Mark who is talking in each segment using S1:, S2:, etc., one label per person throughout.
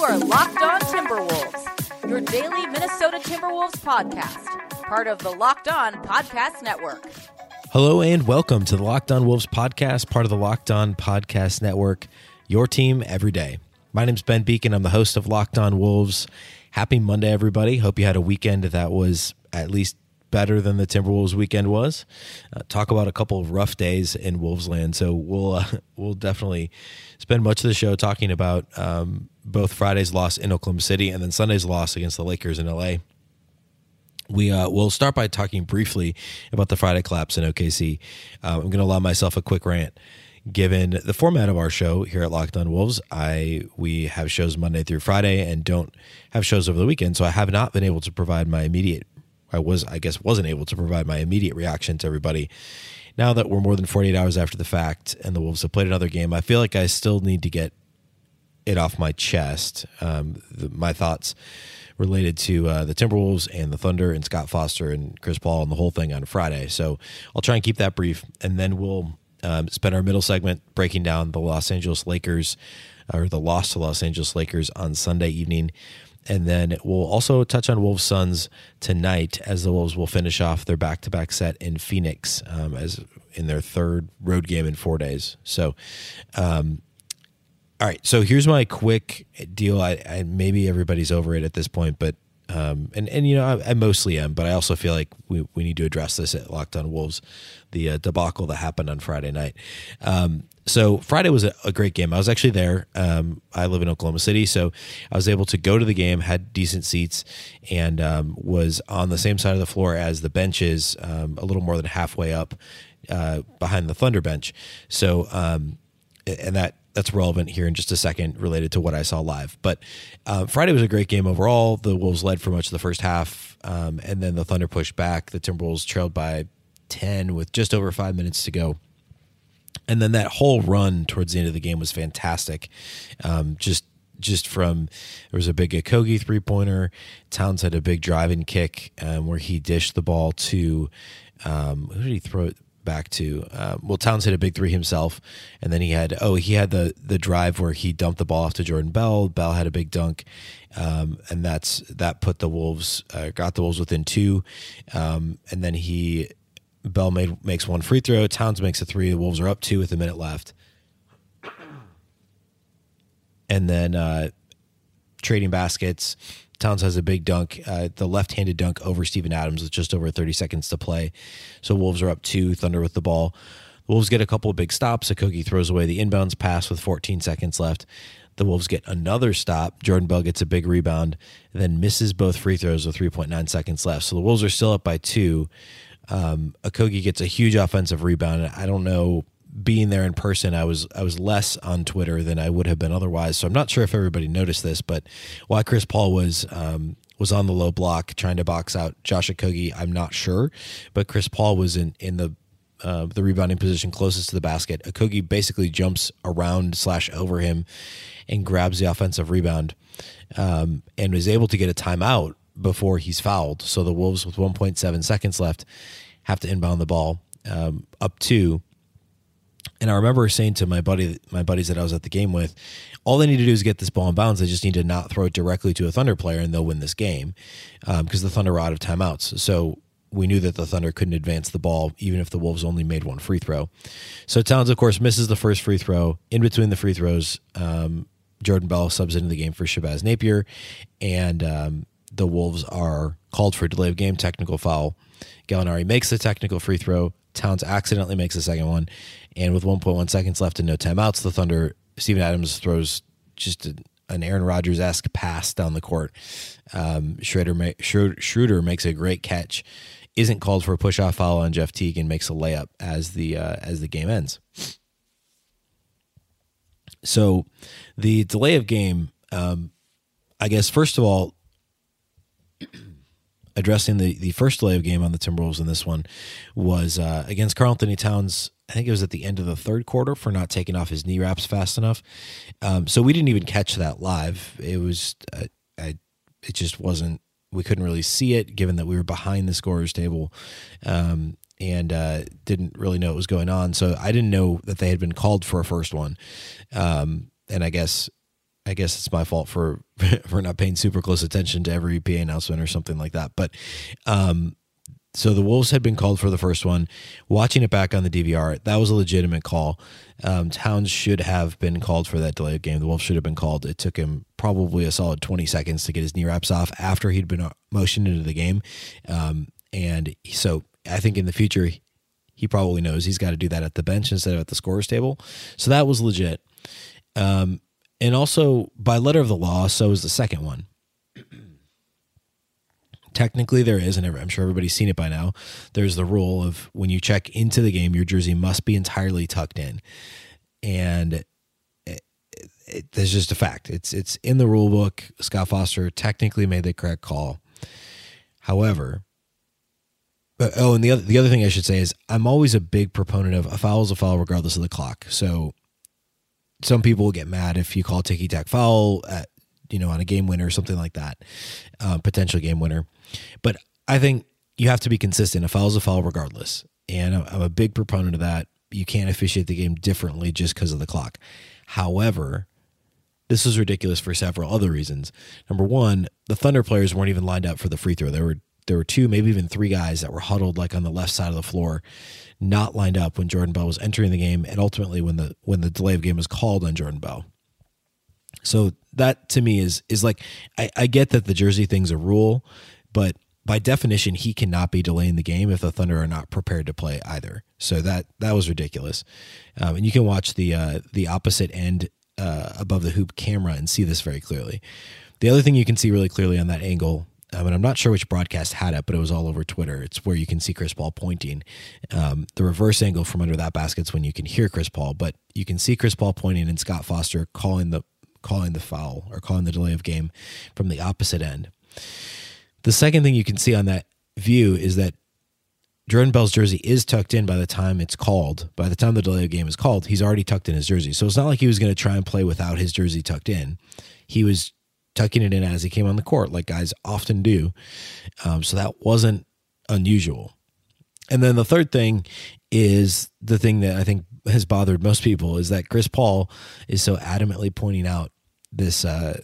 S1: You are Locked On Timberwolves, your daily Minnesota Timberwolves podcast, part of the Locked On Podcast Network.
S2: Hello and welcome to the Locked On Wolves podcast, part of the Locked On Podcast Network, your team every day. My name's Ben Beecken. I'm the host of Locked On Wolves. Happy Monday, everybody. Hope you had a weekend that was at least better than the Timberwolves weekend was. Uh, talk about a couple of rough days in Wolves land. So we'll uh, we'll definitely spend much of the show talking about um, both Friday's loss in Oklahoma City and then Sunday's loss against the Lakers in LA. We uh, will start by talking briefly about the Friday collapse in OKC. Uh, I'm going to allow myself a quick rant. Given the format of our show here at Locked On Wolves, I we have shows Monday through Friday and don't have shows over the weekend, so I have not been able to provide my immediate I was, I guess, wasn't able to provide my immediate reaction to everybody. Now that we're more than 48 hours after the fact and the Wolves have played another game, I feel like I still need to get it off my chest. Um, the, my thoughts related to uh, the Timberwolves and the Thunder and Scott Foster and Chris Paul and the whole thing on Friday. So I'll try and keep that brief, and then we'll um, spend our middle segment breaking down the Los Angeles Lakers or the loss to Los Angeles Lakers on Sunday evening. And then we'll also touch on Wolves Suns tonight as the Wolves will finish off their back to back set in Phoenix um, as in their third road game in four days. So, um, all right. So here's my quick deal. I, I maybe everybody's over it at this point, but um, and and you know I, I, mostly am, but I also feel like we, we need to address this at Locked On Wolves, the uh, debacle that happened on Friday night. Um, so Friday was a, a, great game. I was actually there. Um, I live in Oklahoma City, so I was able to go to the game, had decent seats, and um, was on the same side of the floor as the benches, um, a little more than halfway up uh, behind the Thunder bench. So um, and that that's relevant here in just a second related to what I saw live. But uh, Friday was a great game overall. The Wolves led for much of the first half, um, and then the Thunder pushed back. The Timberwolves trailed by 10 with just over five minutes to go. And then that whole run towards the end of the game was fantastic. Um, just just from there was a big Okogie three pointer. Towns had a big driving kick um, where he dished the ball to um, who did he throw it? Back to. Uh, well, Towns hit a big three himself, and then he had oh he had the the drive where he dumped the ball off to Jordan Bell. Bell had a big dunk, um, and that's that put the Wolves uh, got the Wolves within two, um, and then he Bell made makes one free throw. Towns makes a three. The Wolves are up two with a minute left, and then uh, trading baskets. Towns has a big dunk, uh, the left-handed dunk over Steven Adams with just over 30 seconds to play. So Wolves are up two, Thunder with the ball. Wolves get a couple of big stops. Okogie throws away the inbounds pass with 14 seconds left. The Wolves get another stop. Jordan Bell gets a big rebound, then misses both free throws with 3.9 seconds left. So the Wolves are still up by two. Um, Okogie gets a huge offensive rebound. I don't know being there in person, I was I was less on Twitter than I would have been otherwise. So I'm not sure if everybody noticed this, but why Chris Paul was um, was on the low block trying to box out Josh Okogie, I'm not sure. But Chris Paul was in in the uh, the rebounding position closest to the basket. Okogie basically jumps around slash over him and grabs the offensive rebound um, and was able to get a timeout before he's fouled. So the Wolves, with 1.7 seconds left, have to inbound the ball um, up two and I remember saying to my buddy, my buddies that I was at the game with, all they need to do is get this ball in bounds. They just need to not throw it directly to a Thunder player, and they'll win this game because um, the Thunder are out of timeouts. So we knew that the Thunder couldn't advance the ball, even if the Wolves only made one free throw. So Towns, of course, misses the first free throw. In between the free throws, um, Jordan Bell subs into the game for Shabazz Napier, and um, the Wolves are called for a delay of game technical foul. Gallinari makes the technical free throw. Towns accidentally makes the second one, and with 1.1 seconds left and no timeouts, the Thunder, Steven Adams throws just a, an Aaron Rodgers esque pass down the court. Um, Schroeder, Schroeder makes a great catch, isn't called for a push off foul on Jeff Teague, and makes a layup as the uh, as the game ends. So, the delay of game, um, I guess first of all, addressing the the first delay of game on the Timberwolves in this one was uh, against Karl-Anthony Towns. I think it was at the end of the third quarter for not taking off his knee wraps fast enough. Um, so we didn't even catch that live. It was, uh, I, it just wasn't. We couldn't really see it given that we were behind the scorers table, um, and uh, didn't really know what was going on. So I didn't know that they had been called for a first one, um, and I guess I guess it's my fault for for not paying super close attention to every PA announcement or something like that. But um, so the Wolves had been called for the first one. Watching it back on the DVR, that was a legitimate call. Um, Towns should have been called for that delayed game. The Wolves should have been called. It took him probably a solid 20 seconds to get his knee wraps off after he'd been uh, motioned into the game. Um, and so I think in the future, he probably knows he's got to do that at the bench instead of at the scorer's table. So that was legit. Um, and also, by letter of the law, so is the second one. Technically, there is, and I'm sure everybody's seen it by now. There's the rule of when you check into the game, your jersey must be entirely tucked in, and it, it, there's just a fact. It's it's in the rule book. Scott Foster technically made the correct call. However, oh, and the other the other thing I should say is I'm always a big proponent of a foul is a foul regardless of the clock. So some people will get mad if you call ticky tack foul at you know on a game winner or something like that, uh, potential game winner. But I think you have to be consistent. A foul is a foul regardless, and I'm a big proponent of that. You can't officiate the game differently just because of the clock. However, this is ridiculous for several other reasons. Number one, the Thunder players weren't even lined up for the free throw. They were there were two, maybe even three guys that were huddled like on the left side of the floor, not lined up when Jordan Bell was entering the game, and ultimately when the when the delay of game was called on Jordan Bell. So that to me is is like I, I get that the jersey thing's a rule, but by definition he cannot be delaying the game if the Thunder are not prepared to play either. So that that was ridiculous, um, and you can watch the uh, the opposite end uh, above the hoop camera and see this very clearly. The other thing you can see really clearly on that angle um, and I'm not sure which broadcast had it, but it was all over Twitter. It's where you can see Chris Paul pointing. Um, the reverse angle from under that basket's when you can hear Chris Paul, but you can see Chris Paul pointing and Scott Foster calling the calling the foul or calling the delay of game from the opposite end. The second thing you can see on that view is that Jordan Bell's jersey is tucked in by the time it's called. By the time the delay of game is called, he's already tucked in his jersey. So it's not like he was going to try and play without his jersey tucked in. He was tucking it in as he came on the court, like guys often do. Um, so that wasn't unusual. And then the third thing is the thing that I think has bothered most people is that Chris Paul is so adamantly pointing out this uh,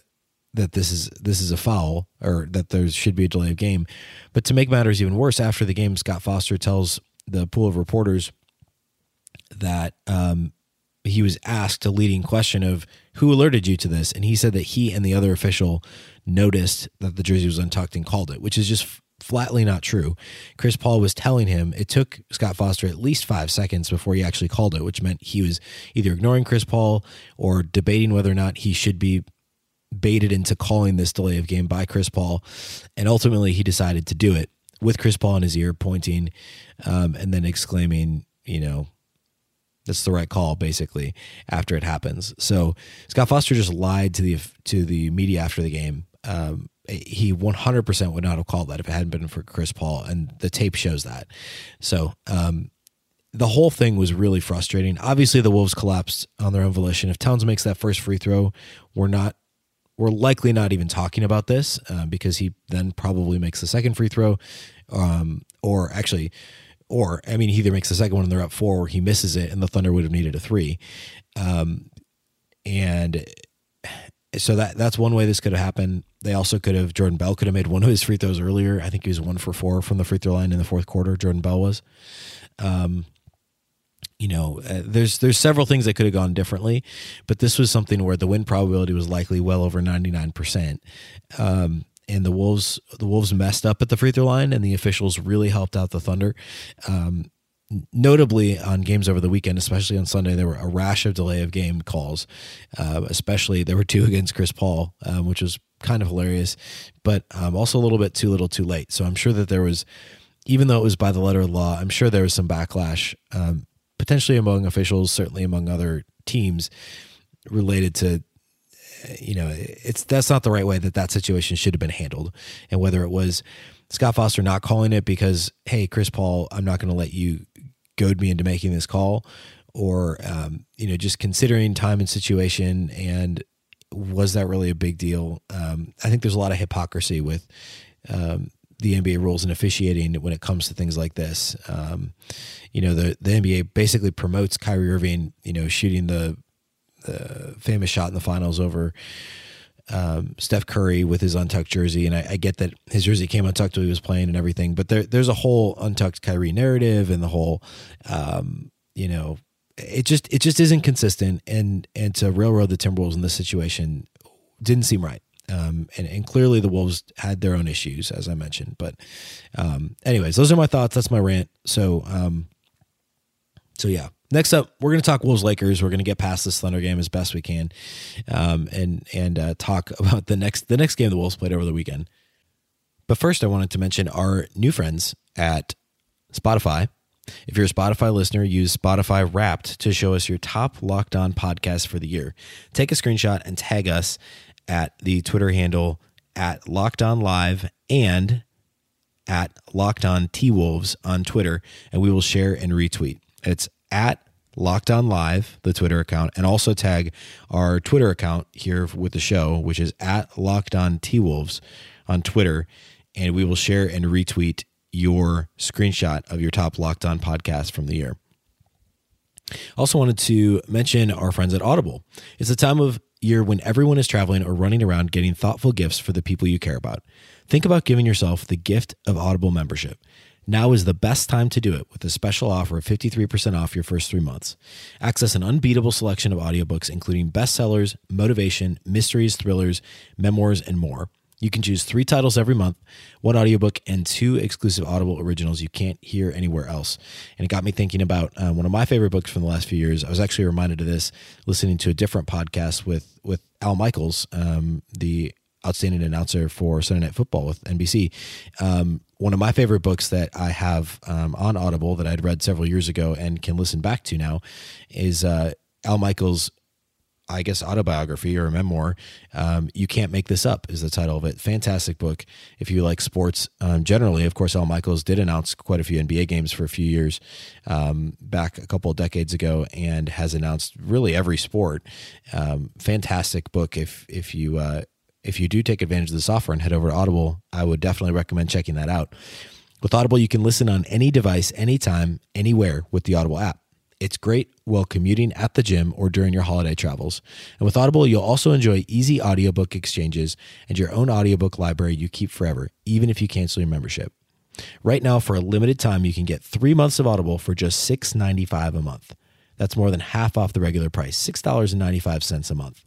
S2: that this is this is a foul or that there should be a delay of game. But to make matters even worse, after the game, Scott Foster tells the pool of reporters that um, he was asked a leading question of who alerted you to this, and he said that he and the other official noticed that the jersey was untucked and called it, which is just flatly not true. Chris Paul was telling him it took Scott Foster at least five seconds before he actually called it, which meant he was either ignoring Chris Paul or debating whether or not he should be baited into calling this delay of game by Chris Paul. And ultimately, he decided to do it with Chris Paul in his ear, pointing um, and then exclaiming, you know, that's the right call, basically. After it happens, so Scott Foster just lied to the to the media after the game. Um, he 100% would not have called that if it hadn't been for Chris Paul, and the tape shows that. So um, the whole thing was really frustrating. Obviously, the Wolves collapsed on their own volition. If Towns makes that first free throw, we're not we're likely not even talking about this uh, because he then probably makes the second free throw, um, or actually or I mean, he either makes the second one and they're up four, or he misses it, and the Thunder would have needed a three. Um, and so that that's one way this could have happened. They also could have Jordan Bell could have made one of his free throws earlier. I think he was one for four from the free throw line in the fourth quarter. Jordan Bell was. Um, you know, uh, there's there's several things that could have gone differently, but this was something where the win probability was likely well over ninety nine percent. Um, and the Wolves the Wolves messed up at the free throw line, and the officials really helped out the Thunder. Um, notably on games over the weekend, especially on Sunday, there were a rash of delay of game calls. Uh, especially there were two against Chris Paul, um, which was kind of hilarious, but um, also a little bit too little, too late. So I'm sure that there was, even though it was by the letter of law, I'm sure there was some backlash, um, potentially among officials, certainly among other teams, related to you know, it's that's not the right way that that situation should have been handled. And whether it was Scott Foster not calling it because, hey, Chris Paul, I'm not going to let you goad me into making this call, or um, you know, just considering time and situation, and was that really a big deal? Um, I think there's a lot of hypocrisy with um, the NBA rules and officiating when it comes to things like this. Um, you know, the the NBA basically promotes Kyrie Irving, you know, shooting the the famous shot in the finals over um, Steph Curry with his untucked jersey, and I, I, get that his jersey came untucked while he was playing and everything. But there, there's a whole untucked Kyrie narrative, and the whole, um, you know, it just it just isn't consistent, and and to railroad the Timberwolves in this situation didn't seem right. Um, and, and clearly the Wolves had their own issues, as I mentioned. But, um, anyways, those are my thoughts. That's my rant. So, um, so yeah, Next up, we're going to talk Wolves Lakers. We're going to get past this Thunder game as best we can, um, and and uh, talk about the next the next game the Wolves played over the weekend. But first, I wanted to mention our new friends at Spotify. If you're a Spotify listener, use Spotify Wrapped to show us your top locked on podcast for the year. Take a screenshot and tag us at the Twitter handle at Locked On Live and at Locked On T Wolves on Twitter, and we will share and retweet. It's at Locked On Live, the Twitter account, and also tag our Twitter account here with the show, which is at Locked On T Wolves on Twitter, and we will share and retweet your screenshot of your top Locked On podcast from the year. Also, wanted to mention our friends at Audible. It's a time of year when everyone is traveling or running around getting thoughtful gifts for the people you care about. Think about giving yourself the gift of Audible membership. Now is the best time to do it with a special offer of 53% off your first three months. Access an unbeatable selection of audiobooks, including bestsellers, motivation, mysteries, thrillers, memoirs, and more. You can choose three titles every month, one audiobook, and two exclusive Audible originals you can't hear anywhere else. And it got me thinking about uh, one of my favorite books from the last few years. I was actually reminded of this listening to a different podcast with with Al Michaels, um, the outstanding announcer for Sunday Night Football with NBC. Um, one of my favorite books that I have um, on Audible that I'd read several years ago and can listen back to now is uh, Al Michaels' I guess autobiography or a memoir. Um, you can't make this up is the title of it. Fantastic book if you like sports um, generally. Of course, Al Michaels did announce quite a few NBA games for a few years um, back a couple of decades ago, and has announced really every sport. Um, fantastic book if if you uh, if you do take advantage of the software and head over to Audible, I would definitely recommend checking that out. With Audible, you can listen on any device, anytime, anywhere with the Audible app. It's great while commuting at the gym or during your holiday travels. And with Audible, you'll also enjoy easy audiobook exchanges and your own audiobook library you keep forever, even if you cancel your membership. Right now, for a limited time, you can get three months of Audible for just $6.95 a month. That's more than half off the regular price, $6.95 a month.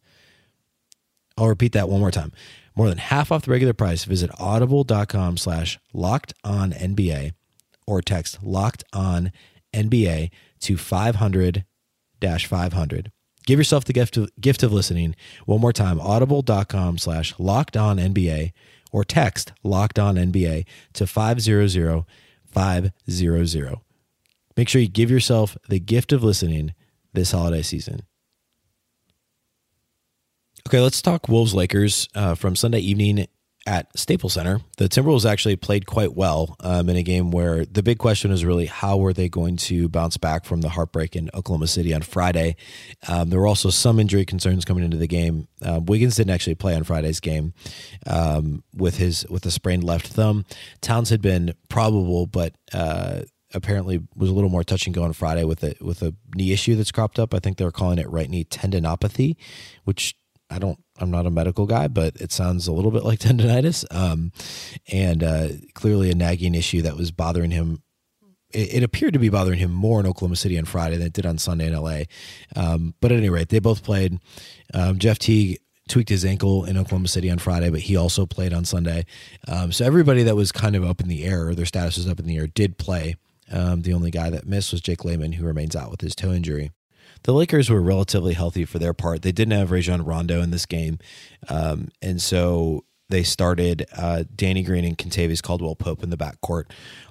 S2: I'll repeat that one more time. More than half off the regular price. Visit audible.com slash locked on NBA or text locked on NBA to 500 500. Give yourself the gift of, gift of listening. One more time, audible.com slash locked on NBA or text locked on NBA to 500 500. Make sure you give yourself the gift of listening this holiday season. Okay, let's talk Wolves Lakers uh, from Sunday evening at Staples Center. The Timberwolves actually played quite well um, in a game where the big question is really how were they going to bounce back from the heartbreak in Oklahoma City on Friday. Um, there were also some injury concerns coming into the game. Um, Wiggins didn't actually play on Friday's game um, with his with a sprained left thumb. Towns had been probable, but uh, apparently was a little more touch and go on Friday with a with a knee issue that's cropped up. I think they were calling it right knee tendinopathy, which I don't, I'm not a medical guy, but it sounds a little bit like tendonitis. Um, and uh, clearly a nagging issue that was bothering him. It, it, appeared to be bothering him more in Oklahoma City on Friday than it did on Sunday in LA. Um, but at any rate, they both played. Um, Jeff Teague tweaked his ankle in Oklahoma City on Friday, but he also played on Sunday. Um, so everybody that was kind of up in the air, or their status was up in the air, did play. Um, the only guy that missed was Jake Layman, who remains out with his toe injury the Lakers were relatively healthy for their part. They didn't have Rajon Rondo in this game, um, and so they started uh, Danny Green and Kentavious Caldwell Pope in the backcourt,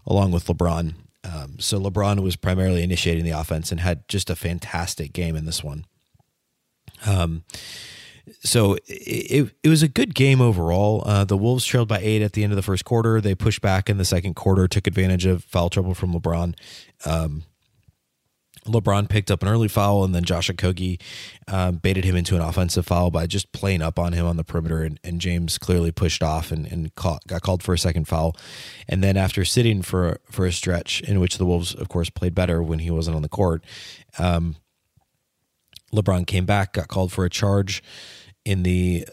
S2: along with LeBron. Um, so LeBron was primarily initiating the offense and had just a fantastic game in this one. Um, so it, it was a good game overall. Uh, the Wolves trailed by eight at the end of the first quarter. They pushed back in the second quarter, took advantage of foul trouble from LeBron. Um, LeBron picked up an early foul, and then Josh Okogie um, baited him into an offensive foul by just playing up on him on the perimeter. And, and James clearly pushed off and, and caught, got called for a second foul. And then after sitting for for a stretch in which the Wolves, of course, played better when he wasn't on the court, um, LeBron came back, got called for a charge in the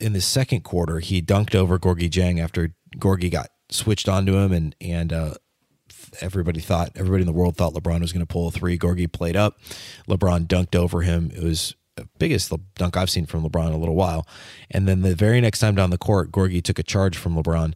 S2: in the second quarter. He dunked over Gorgui Dieng after Gorgui got switched onto him, and and uh, everybody thought everybody in the world thought LeBron was going to pull a three. Gorgui played up. LeBron dunked over him. It was the biggest dunk I've seen from LeBron in a little while. And then the very next time down the court, Gorgui took a charge from LeBron,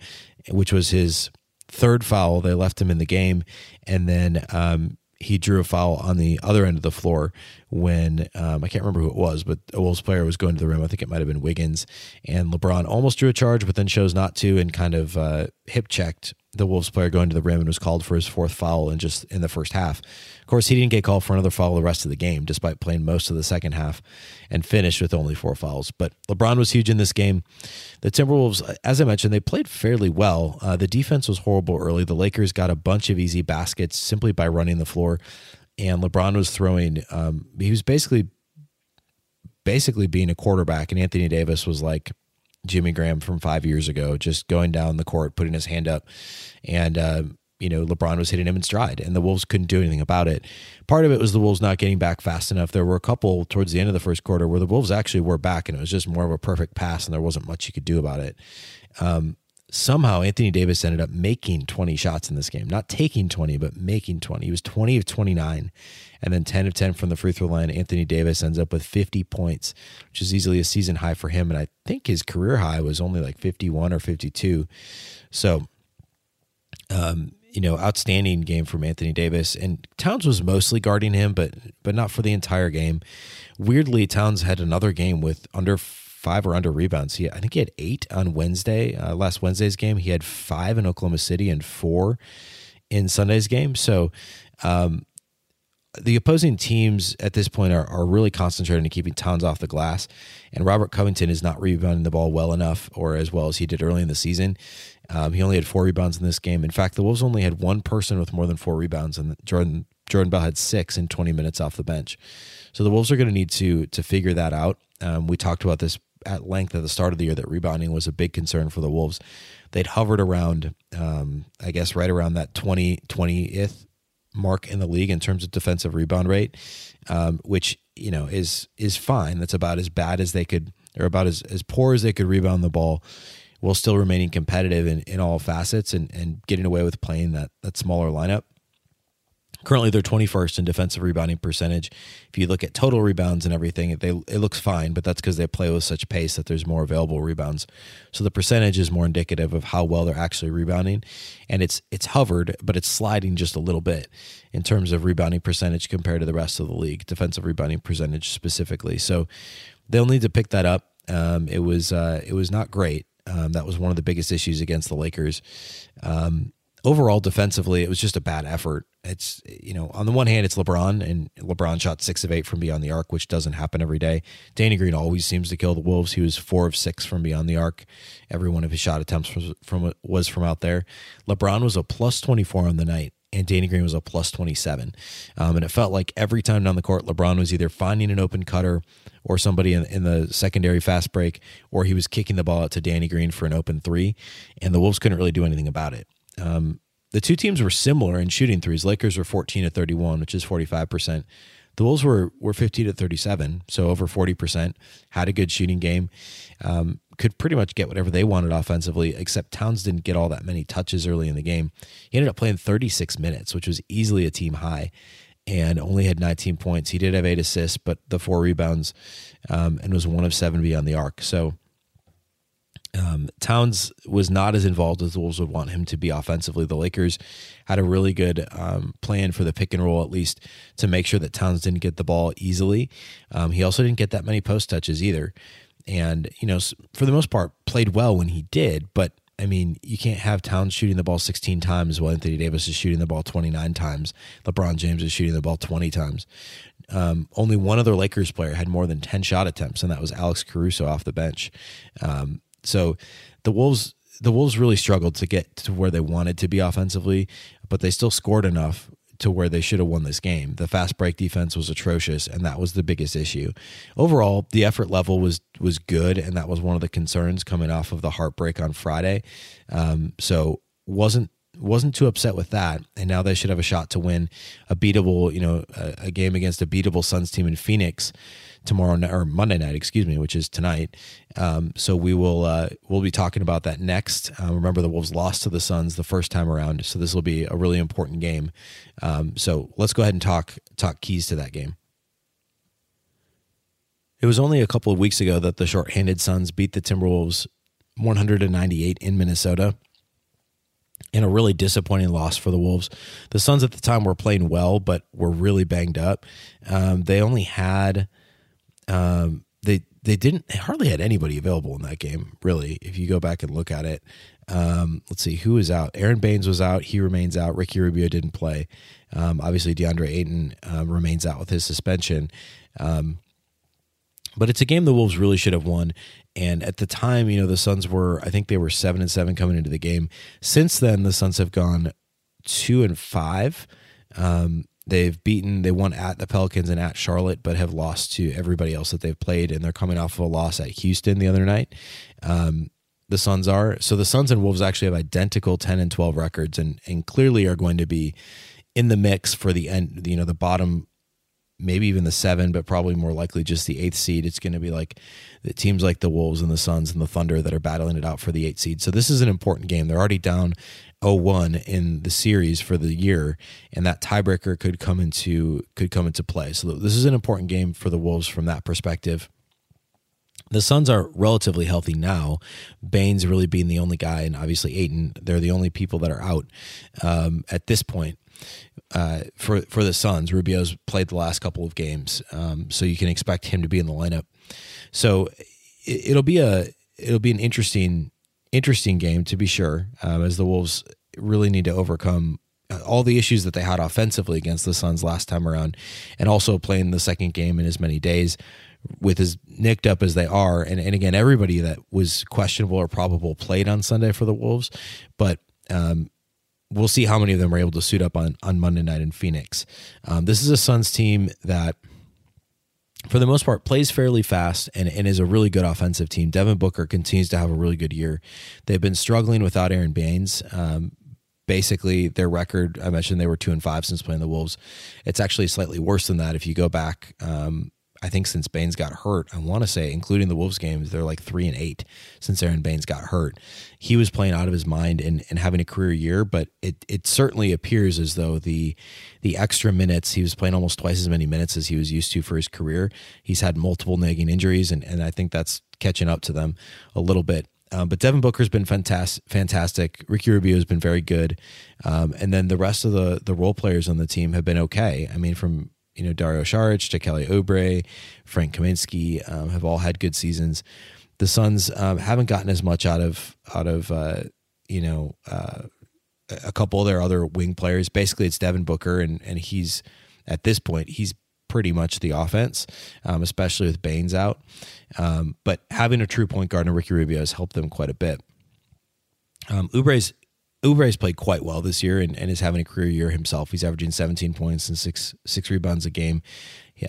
S2: which was his third foul. They left him in the game, and then um, he drew a foul on the other end of the floor when um, I can't remember who it was, but a Wolves player was going to the rim. I think it might have been Wiggins, and LeBron almost drew a charge, but then chose not to and kind of uh, hip checked the Wolves player going to the rim and was called for his fourth foul in just in the first half. Of course, he didn't get called for another foul the rest of the game, despite playing most of the second half and finished with only four fouls. But LeBron was huge in this game. The Timberwolves, as I mentioned, they played fairly well. Uh, the defense was horrible early. The Lakers got a bunch of easy baskets simply by running the floor, and LeBron was throwing. Um, he was basically basically being a quarterback, and Anthony Davis was like Jimmy Graham from five years ago, just going down the court, putting his hand up, and uh, you know LeBron was hitting him in stride, and the Wolves couldn't do anything about it. Part of it was the Wolves not getting back fast enough. There were a couple towards the end of the first quarter where the Wolves actually were back, and it was just more of a perfect pass, and there wasn't much you could do about it. Um, somehow Anthony Davis ended up making 20 shots in this game, not taking 20, but making 20. He was 20 of 29 and then 10 of 10 from the free throw line. Anthony Davis ends up with 50 points, which is easily a season high for him. And I think his career high was only like 51 or 52. So, um, you know, outstanding game from Anthony Davis. And Towns was mostly guarding him, but but not for the entire game. Weirdly, Towns had another game with under five or under rebounds. He, I think he had eight on Wednesday, uh, last Wednesday's game. He had five in Oklahoma City and four in Sunday's game. So, um, the opposing teams at this point are, are really concentrating on keeping Towns off the glass, and Robert Covington is not rebounding the ball well enough or as well as he did early in the season. Um, he only had four rebounds in this game. In fact, the Wolves only had one person with more than four rebounds, and Jordan Jordan Bell had six in 20 minutes off the bench. So the Wolves are going to need to to figure that out. Um, we talked about this at length at the start of the year that rebounding was a big concern for the Wolves. They'd hovered around, um, I guess, right around that 20, 20th mark in the league in terms of defensive rebound rate, um, which you know is is fine. That's about as bad as they could, or about as, as poor as they could rebound the ball, while still remaining competitive in, in all facets and, and getting away with playing that that smaller lineup. Currently, they're 21st in defensive rebounding percentage. If you look at total rebounds and everything, they, it looks fine, but that's because they play with such pace that there's more available rebounds. So the percentage is more indicative of how well they're actually rebounding, and it's it's hovered, but it's sliding just a little bit in terms of rebounding percentage compared to the rest of the league, defensive rebounding percentage specifically. So they'll need to pick that up. Um, it was uh, it was not great. Um, that was one of the biggest issues against the Lakers. Um, overall defensively, it was just a bad effort. It's you know, on the one hand, it's LeBron, and LeBron shot six of eight from beyond the arc, which doesn't happen every day. Danny Green always seems to kill the Wolves. He was four of six from beyond the arc. Every one of his shot attempts was from was from out there. LeBron was a plus twenty four on the night. And Danny Green was a plus 27. Um, and it felt like every time down the court, LeBron was either finding an open cutter or somebody in, in the secondary fast break, or he was kicking the ball out to Danny Green for an open three. And the Wolves couldn't really do anything about it. Um, the two teams were similar in shooting threes. Lakers were 14 to 31, which is 45%. The Wolves were were 50 to 37, so over 40%. Had a good shooting game. Um, could pretty much get whatever they wanted offensively, except Towns didn't get all that many touches early in the game. He ended up playing 36 minutes, which was easily a team high, and only had 19 points. He did have eight assists, but the four rebounds, um, and was one of seven beyond the arc. So um, Towns was not as involved as the Wolves would want him to be offensively. The Lakers had a really good um, plan for the pick and roll, at least to make sure that Towns didn't get the ball easily. Um, he also didn't get that many post touches either. And, you know, for the most part, played well when he did. But, I mean, you can't have Towns shooting the ball 16 times while Anthony Davis is shooting the ball 29 times. LeBron James is shooting the ball 20 times. Um, only one other Lakers player had more than 10 shot attempts, and that was Alex Caruso off the bench. Um, so the Wolves the Wolves really struggled to get to where they wanted to be offensively, but they still scored enough to where they should have won this game. The fast break defense was atrocious, and that was the biggest issue. Overall, the effort level was was good, and that was one of the concerns coming off of the heartbreak on Friday. Um, so wasn't wasn't too upset with that, and now they should have a shot to win a beatable, you know, a, a game against a beatable Suns team in Phoenix tomorrow or Monday night, excuse me, which is tonight. Um, so we will uh, we'll be talking about that next. Uh, remember, the Wolves lost to the Suns the first time around, so this will be a really important game. Um, so let's go ahead and talk talk keys to that game. It was only a couple of weeks ago that the shorthanded Suns beat the Timberwolves 198 in Minnesota in a really disappointing loss for the Wolves. The Suns at the time were playing well, but were really banged up. Um, they only had um, they they didn't hardly had anybody available in that game. Really, if you go back and look at it, um, let's see who was out. Aron Baynes was out; he remains out. Ricky Rubio didn't play. Um, obviously, DeAndre Ayton um, remains out with his suspension. Um, but it's a game the Wolves really should have won. And at the time, you know, the Suns were, I think they were seven and seven coming into the game. Since then, the Suns have gone two and five. Um, they've beaten, they won at the Pelicans and at Charlotte, but have lost to everybody else that they've played. And they're coming off of a loss at Houston the other night. Um, the Suns are. So the Suns and Wolves actually have identical 10 and 12 records and, and clearly are going to be in the mix for the end, you know, the bottom maybe even the seven, but probably more likely just the eighth seed. It's going to be like the teams like the Wolves and the Suns and the Thunder that are battling it out for the eight seed. So this is an important game. They're already down 0-1 in the series for the year, and that tiebreaker could come into could come into play. So this is an important game for the Wolves from that perspective. The Suns are relatively healthy now. Baynes really being the only guy, and obviously Ayton. They're the only people that are out um, at this point uh, for for the Suns. Rubio's played the last couple of games, um, so you can expect him to be in the lineup. So it, will be a it'll be an interesting interesting game to be sure, um, as the Wolves really need to overcome uh, all the issues that they had offensively against the Suns last time around, and also playing the second game in as many days with as nicked up as they are. And, and again, everybody that was questionable or probable played on Sunday for the Wolves, but um, we'll see how many of them are able to suit up on, on Monday night in Phoenix. Um, this is a Suns team that, for the most part, plays fairly fast and, and is a really good offensive team. Devin Booker continues to have a really good year. They've been struggling without Aron Baynes. Um, basically, their record, I mentioned they were two and five since playing the Wolves. It's actually slightly worse than that if you go back um, I think since Baynes got hurt, I want to say, including the Wolves games, they're like three and eight since Aron Baynes got hurt. He was playing out of his mind and, and having a career year, but it it certainly appears as though the the extra minutes he was playing almost twice as many minutes as he was used to for his career. He's had multiple nagging injuries, and, and I think that's catching up to them a little bit. Um, but Devin Booker's been fantastic. Fantastic. Ricky Rubio has been very good, um, and then the rest of the the role players on the team have been okay. I mean, from you know Dario Saric to Kelly Oubre, Frank Kaminsky um, have all had good seasons. The Suns um, haven't gotten as much out of out of uh, you know uh, a couple of their other wing players. Basically, it's Devin Booker, and and he's at this point he's pretty much the offense, um, especially with Baynes out. Um, but having a true point guard in Ricky Rubio has helped them quite a bit. Um, Oubre's Oubre's played quite well this year and, and, is having a career year himself. He's averaging 17 points and six six rebounds a game.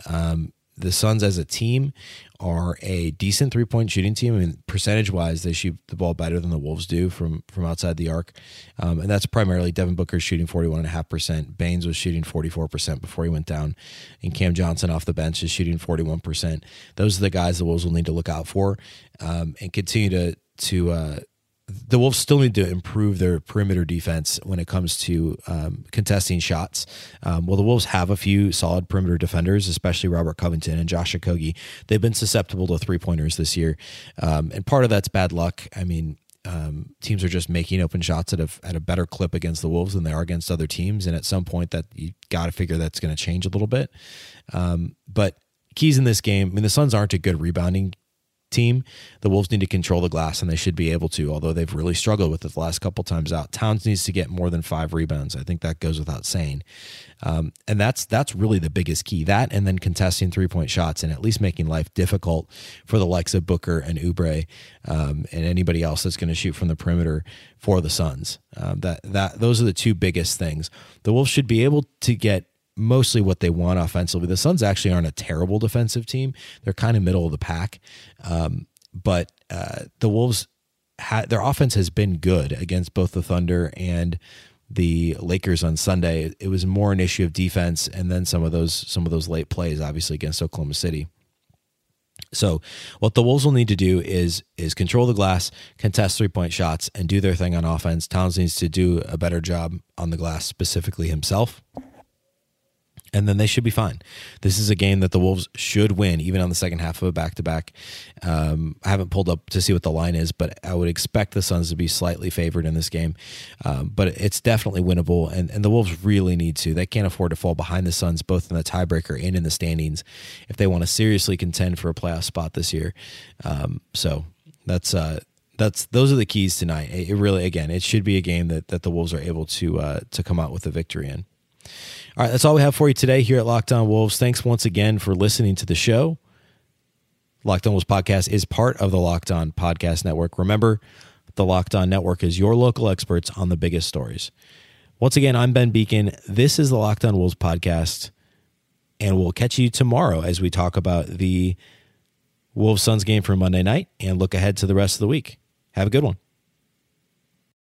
S2: Um, the Suns as a team are a decent three point shooting team. I mean, percentage wise, they shoot the ball better than the Wolves do from from outside the arc, um, and that's primarily Devin Booker shooting forty one and a half percent. Baynes was shooting forty four percent before he went down, and Cam Johnson off the bench is shooting forty one percent. Those are the guys the Wolves will need to look out for, um, and continue to to uh, the Wolves still need to improve their perimeter defense when it comes to um, contesting shots. Um, well, the Wolves have a few solid perimeter defenders, especially Robert Covington and Josh Okogie. They've been susceptible to three pointers this year, um, and part of that's bad luck. I mean, um, teams are just making open shots at a at a better clip against the Wolves than they are against other teams, and at some point that you got to figure that's going to change a little bit. Um, but keys in this game. I mean, the Suns aren't a good rebounding team. The Wolves need to control the glass, and they should be able to, although they've really struggled with it the last couple times out. Towns needs to get more than five rebounds. I think that goes without saying. Um, and that's that's really the biggest key. That and then contesting three point shots and at least making life difficult for the likes of Booker and Oubre um, and anybody else that's going to shoot from the perimeter for the Suns. Um, that that those are the two biggest things. The Wolves should be able to get mostly what they want offensively. The Suns actually aren't a terrible defensive team; they're kind of middle of the pack. Um, but uh, the Wolves, had, their offense has been good against both the Thunder and the Lakers on Sunday. It was more an issue of defense and then some of those some of those late plays, obviously against Oklahoma City. So what the Wolves will need to do is is control the glass, contest three point shots, and do their thing on offense. Towns needs to do a better job on the glass, specifically himself and then they should be fine. This is a game that the Wolves should win, even on the second half of a back to back. I haven't pulled up to see what the line is, but I would expect the Suns to be slightly favored in this game. Um, but it's definitely winnable, and, and the Wolves really need to. They can't afford to fall behind the Suns, both in the tiebreaker and in the standings, if they want to seriously contend for a playoff spot this year. Um, so that's. Uh, that's those are the keys tonight. It really, again, it should be a game that, that the Wolves are able to uh, to come out with a victory in. All right, that's all we have for you today here at Locked On Wolves. Thanks once again for listening to the show. Locked On Wolves podcast is part of the Locked On Podcast Network. Remember, the Locked On Network is your local experts on the biggest stories. Once again, I'm Ben Beecken. This is the Locked On Wolves podcast, and we'll catch you tomorrow as we talk about the Wolves Suns game for Monday night and look ahead to the rest of the week. Have a good one.